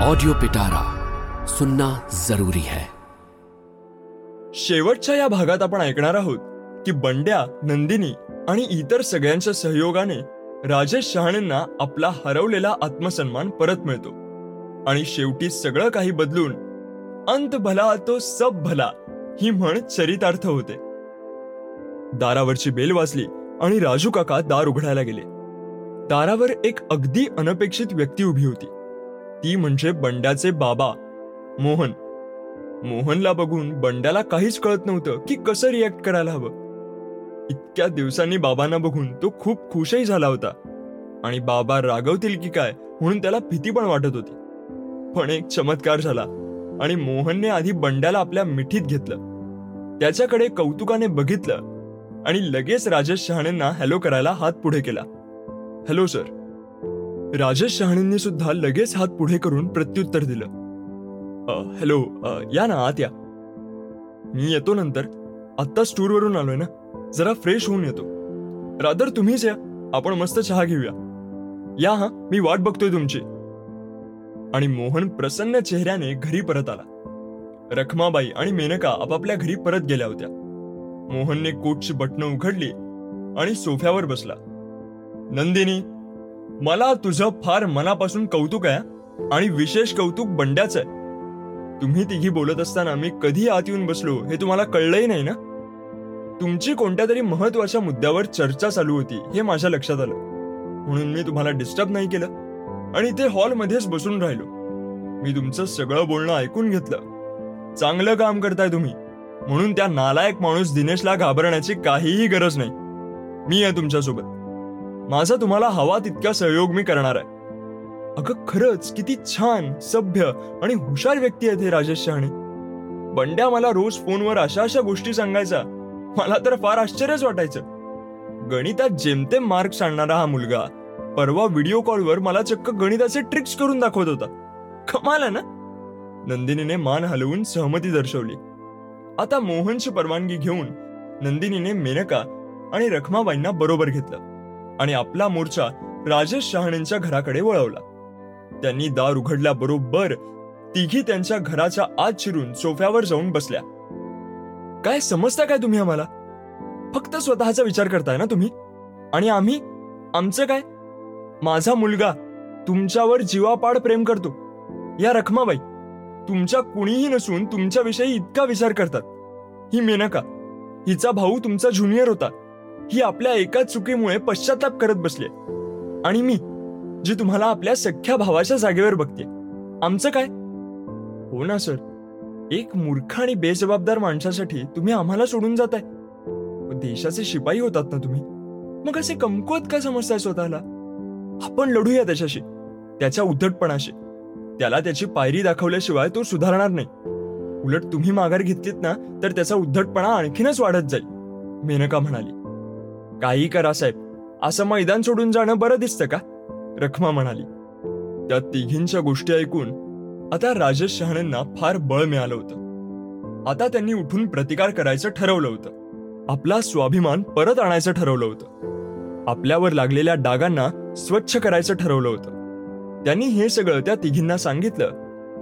Audio पिटारा सुनना जरूरी है। शेवटच्या या भागात आपण ऐकणार आहोत की बंड्या नंदिनी आणि इतर सगळ्यांच्या सहयोगाने राजेश शहाणेंना आपला हरवलेला आत्मसन्मान परत मिळतो. आणि शेवटी सगळं काही बदलून अंत भला तो सब भला ही म्हण चरितार्थ होते. दारावरची बेल वाजली आणि राजू काका दार उघडायला गेले. दारावर एक अगदी अनपेक्षित व्यक्ती उभी होती. ती म्हणजे बंड्याचे बाबा. मोहन. मोहनला बघून बंड्याला काहीच कळत नव्हतं की कसं रिॲक्ट करायला हवं. इतक्या दिवसांनी बाबांना बघून तो खूप खुशही झाला होता. आणि बाबा रागवतील की काय म्हणून त्याला भीती पण वाटत होती. पण एक चमत्कार झाला आणि मोहनने आधी बंड्याला आपल्या मिठीत घेतलं. त्याच्याकडे कौतुकाने बघितलं आणि लगेच राजेश शहाणेंना हॅलो करायला हात पुढे केला. हॅलो सर राजेश शहाणींनी सुद्धा लगेच हात पुढे करून प्रत्युत्तर दिलं. "अ, हॅलो अ, या ना आत या. मी येतो नंतर. आत्ताच टूरवरून आलोय ना. जरा फ्रेश होऊन येतो. रादर तुम्हीच या. आपण मस्त चहा घेऊया. या हा. मी वाट बघतोय तुमची. आणि मोहन प्रसन्न चेहऱ्याने घरी परत आला. रखमाबाई आणि मेनका आपापल्या घरी परत गेल्या होत्या. मोहनने कोटची बटणं उघडली आणि सोफ्यावर बसला. नंदिनी मला तुझं फार मनापासून कौतुक आहे आणि विशेष कौतुक बंड्याचं आहे. तुम्ही तिघी बोलत असताना मी कधी आत येऊन बसलो हे तुम्हाला कळलंही नाही ना? तुमची कोणत्या तरी महत्त्वाच्या मुद्द्यावर चर्चा चालू होती हे माझ्या लक्षात आलं. म्हणून मी तुम्हाला डिस्टर्ब नाही केलं आणि ते हॉलमध्येच बसून राहिलो. मी तुमचं सगळं बोलणं ऐकून घेतलं. चांगलं काम करताय तुम्ही. म्हणून त्या नालायक माणूस दिनेशला घाबरण्याची काहीही गरज नाही. मी आहे तुमच्यासोबत. माझा तुम्हाला हवा तितका सहयोग मी करणार आहे. अगं खरंच किती छान सभ्य आणि हुशार व्यक्ती आहेत हे राजेश शहाणे. बंड्या मला रोज फोनवर अशा अशा गोष्टी सांगायचा. मला तर फार आश्चर्यच वाटायचं. गणितात जेमतेम मार्क्स आणणारा हा मुलगा परवा व्हिडिओ कॉलवर मला चक्क गणिताचे ट्रिक्स करून दाखवत होता. कमाल आहे ना? नंदिनीने मान हलवून सहमती दर्शवली. आता मोहनची परवानगी घेऊन नंदिनीने मेनका आणि रखमाबाईंना बरोबर घेतलं. आणि आपला मोर्चा राजेश शहाणेंच्या घराकडे वळवला. त्यांनी दार उघडल्याबरोबर तिघी त्यांच्या घराच्या आत शिरून सोफ्यावर जाऊन बसल्या. काय समजता काय तुम्ही आम्हाला? फक्त स्वतःचा विचार करताय ना तुम्ही? आणि आम्ही? आमचं काय? माझा मुलगा तुमच्यावर जीवापाड प्रेम करतो. या रखमाबाई तुमच्या कुणीही नसून तुमच्याविषयी इतका विचार करतात. ही मेनका हिचा भाऊ तुमचा ज्युनियर होता. ही आपल्या एका चुकीमुळे पश्चाताप करत बसले. आणि मी जी तुम्हाला आपल्या सख्ख्या भावाच्या जागेवर बघते. आमचं काय? हो ना सर. एक मूर्ख आणि बेजबाबदार माणसासाठी तुम्ही आम्हाला सोडून जाताय. देशाचे शिपाई होतात ना तुम्ही. मग असे कमकुवत का समजताय स्वतःला? आपण लढूया त्याच्याशी त्याच्या उद्धटपणाशी. त्याला त्याची पायरी दाखवल्याशिवाय तो सुधारणार नाही. उलट तुम्ही माघार घेतलीत ना तर त्याचा उद्धटपणा आणखीनच वाढत जाईल. मेनका म्हणाली. काही करा साहेब. असं मैदान सोडून जाणं बरं दिसतं का? रखमा म्हणाली. त्या तिघींच्या गोष्टी ऐकून आता राजेश शहाणेंना फार बळ मिळालं होतं. आता त्यांनी उठून प्रतिकार करायचं ठरवलं होतं. आपला स्वाभिमान परत आणायचं ठरवलं होतं. आपल्यावर लागलेल्या डागांना स्वच्छ करायचं ठरवलं होतं. त्यांनी हे सगळं त्या तिघींना सांगितलं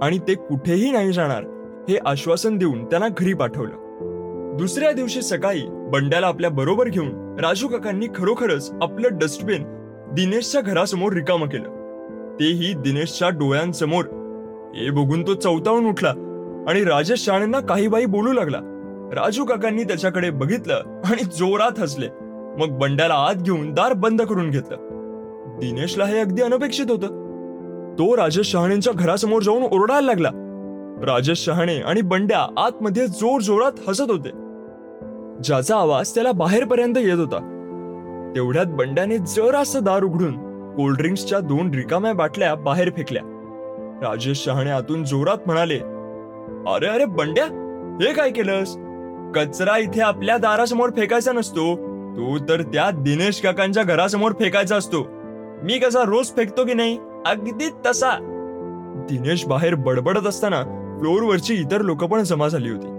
आणि ते कुठेही नाही जाणार हे आश्वासन देऊन त्यांना घरी पाठवलं. दुसऱ्या दिवशी सकाळी बंड्याला आपल्या बरोबर घेऊन राजू काकांनी खरोखरच आपलं डस्टबिन दिनेशच्या घरासमोर रिकामं केलं. तेही दिनेशच्या डोळ्यांसमोर. हे बघून तो चौतावून उठला आणि राजेश शाळेंना काही बाई बोलू लागला. राजू काकांनी त्याच्याकडे बघितलं आणि जोरात हसले. मग बंड्याला आत घेऊन दार बंद करून घेतलं. दिनेशला हे अगदी अनपेक्षित होतं. तो राजेश शहाणेंच्या घरासमोर जाऊन ओरडायला लागला. राजेश शहाणे आणि बंड्या आतमध्ये जोर जोरात हसत होते. ज्याचा आवाज त्याला बाहेरपर्यंत येत होता. तेवढ्यात बंड्याने जरासं दार उघडून कोल्ड्रिंक्सच्या दोन रिकाम्या बाटल्या बाहेर फेकल्या. राजेश शहाणे आतून जोरात म्हणाले अरे अरे बंड्या हे काय केलंस? कचरा इथे आपल्या दारासमोर फेकायचा नसतो. तो तर त्या दिनेश काकांच्या घरासमोर फेकायचा असतो. मी कसा रोज फेकतो की नाही? अगदी तसा. दिनेश बाहेर बडबडत असताना फ्लोअरवरची इतर लोक पण जमा झाली होती.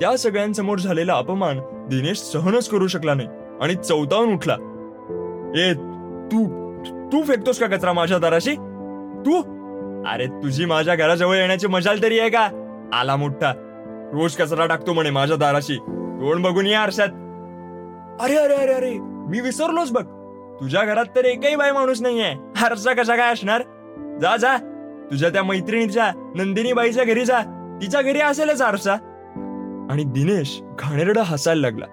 त्या सगळ्यांसमोर झालेला अपमान दिनेश सहनच करू शकला नाही आणि चौतावून उठला. ए तू तू फेकतोस का कचरा माझ्या दाराशी? तू? अरे तुझी माझ्या घराजवळ येण्याची मजाल तरी आहे का? आला मोठा. रोज कचरा टाकतो म्हणे माझ्या दाराशी. तोंड बघून या आरशात. अरे अरे अरे अरे मी विसरलोच बघ. तुझ्या घरात तर एकही बाई माणूस नाहीये. आरसा कसा काय असणार? जा जा. तुझ्या त्या मैत्रिणीच्या नंदिनी बाईच्या घरी जा. तिच्या घरी असेलच आरसा. आणि दिनेश घाणेरडा हसायला लागला.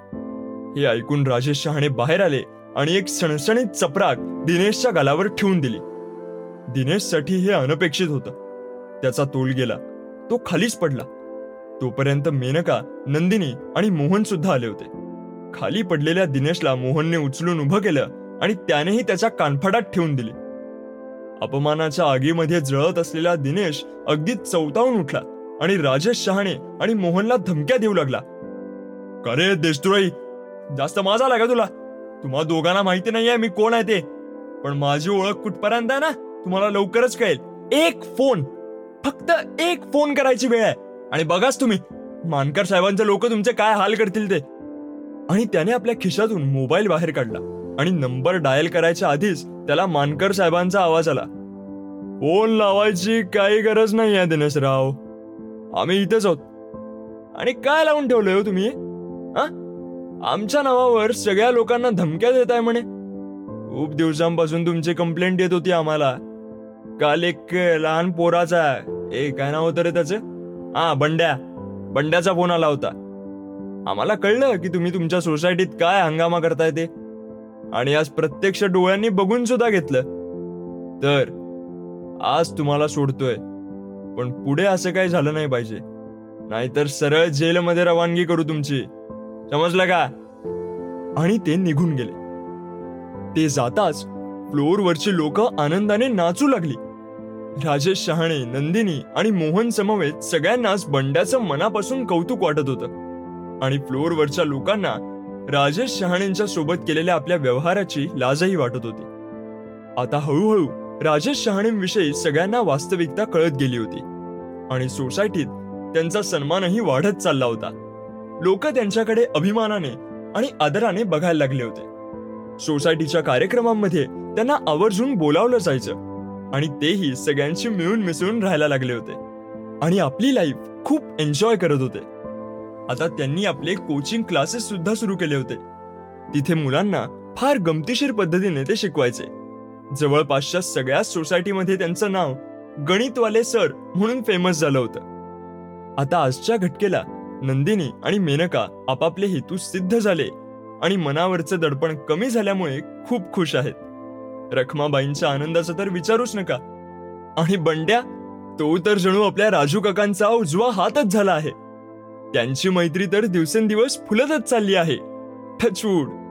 हे ऐकून राजेश शहाणे बाहेर आले आणि एक सणसणीत चपराक दिनेशच्या गालावर ठेवून दिली. दिनेशसाठी हे अनपेक्षित होतं. त्याचा तोल गेला. तो खालीच पडला. तोपर्यंत मेनका नंदिनी आणि मोहन सुद्धा आले होते. खाली पडलेल्या दिनेशला मोहनने उचलून उभं केलं आणि त्यानेही त्याच्या कानफडात ठेवून दिले. अपमानाच्या आगीमध्ये जळत असलेला दिनेश अगदी चौतावून उठला. आणि राजेश शहाणे आणि मोहनला धमक्या देऊ लागला. अरे देशद्रोही जास्त माझा आला का तुला? तुम्हा दोघांना माहिती नाहीये मी कोण आहे ते. पण माझी ओळख कुठपर्यंत आहे ना तुम्हाला लवकरच कळेल. एक फोन फक्त एक फोन करायची वेळ आहे. आणि बघाच तुम्ही मानकर साहेबांचे लोक तुमचे काय हाल करतील ते. आणि त्याने आपल्या खिशातून मोबाईल बाहेर काढला आणि नंबर डायल करायच्या आधीच त्याला मानकर साहेबांचा आवाज आला. फोन लावायची काही गरज नाही आहे दिनेशराव. आम्ही इथेच आहोत. आणि काय लावून ठेवलंय हो तुम्ही? आमच्या नावावर सगळ्या लोकांना धमक्या देत आहे म्हणे. खूप दिवसांपासून तुमची कंप्लेंट येत होती आम्हाला. काल एक लहान पोराचा ए काय नाव होतं रे त्याचं? हा बंड्या. बंड्याचा फोन आला होता. आम्हाला कळलं की तुम्ही तुमच्या सोसायटीत काय हंगामा करताय ते. आणि आज प्रत्यक्ष डोळ्यांनी बघून सुद्धा घेतलं. तर आज तुम्हाला सोडतोय. पण पुढे असं काही झालं नाही पाहिजे. नाहीतर सरळ जेलमध्ये रवानगी करू तुमची. समजलं का? आणि ते निघून गेले. ते जाताच फ्लोअरवरची लोक आनंदाने नाचू लागली. राजेश शहाणे नंदिनी आणि मोहन समवेत सगळ्यांनाच बंड्याचं मनापासून कौतुक वाटत होतं. आणि फ्लोअरवरच्या लोकांना राजेश शहाणेंच्या सोबत केलेल्या आपल्या व्यवहाराची लाजही वाटत होती. आता हळूहळू राजेश शहाणेंविषयी सगळ्यांना वास्तविकता कळत गेली होती. आणि सोसायटीत त्यांचा सन्मानही वाढत चालला होता. लोक त्यांच्याकडे अभिमानाने आणि आदराने बघायला लागले होते. सोसायटीच्या कार्यक्रमांमध्ये त्यांना आवर्जून बोलावलं जायचं आणि तेही सगळ्यांशी मिळून मिसळून राहायला लागले होते. आणि आपली लाईफ खूप एन्जॉय करत होते. आता त्यांनी आपले कोचिंग क्लासेस सुद्धा सुरू केले होते. तिथे मुलांना फार गमतीशीर पद्धतीने ते शिकवायचे. जवळपासच्या सगळ्याच सोसायटीमध्ये त्यांचं नाव गणितवाले सर म्हणून फेमस झालं होतं. आता आजच्या घटकेला नंदिनी आणि मेनका आपापले हेतू सिद्ध झाले आणि मनावरचं दडपण कमी झाल्यामुळे खूप खुश आहेत. रखमाबाईंच्या आनंदाचा तर विचारूच नका. आणि बंड्या तो तर जणू आपल्या राजू काकांचा उजवा हातच झाला आहे. त्यांची मैत्री तर दिवसेंदिवस फुलतच चालली आहे. ठचूड.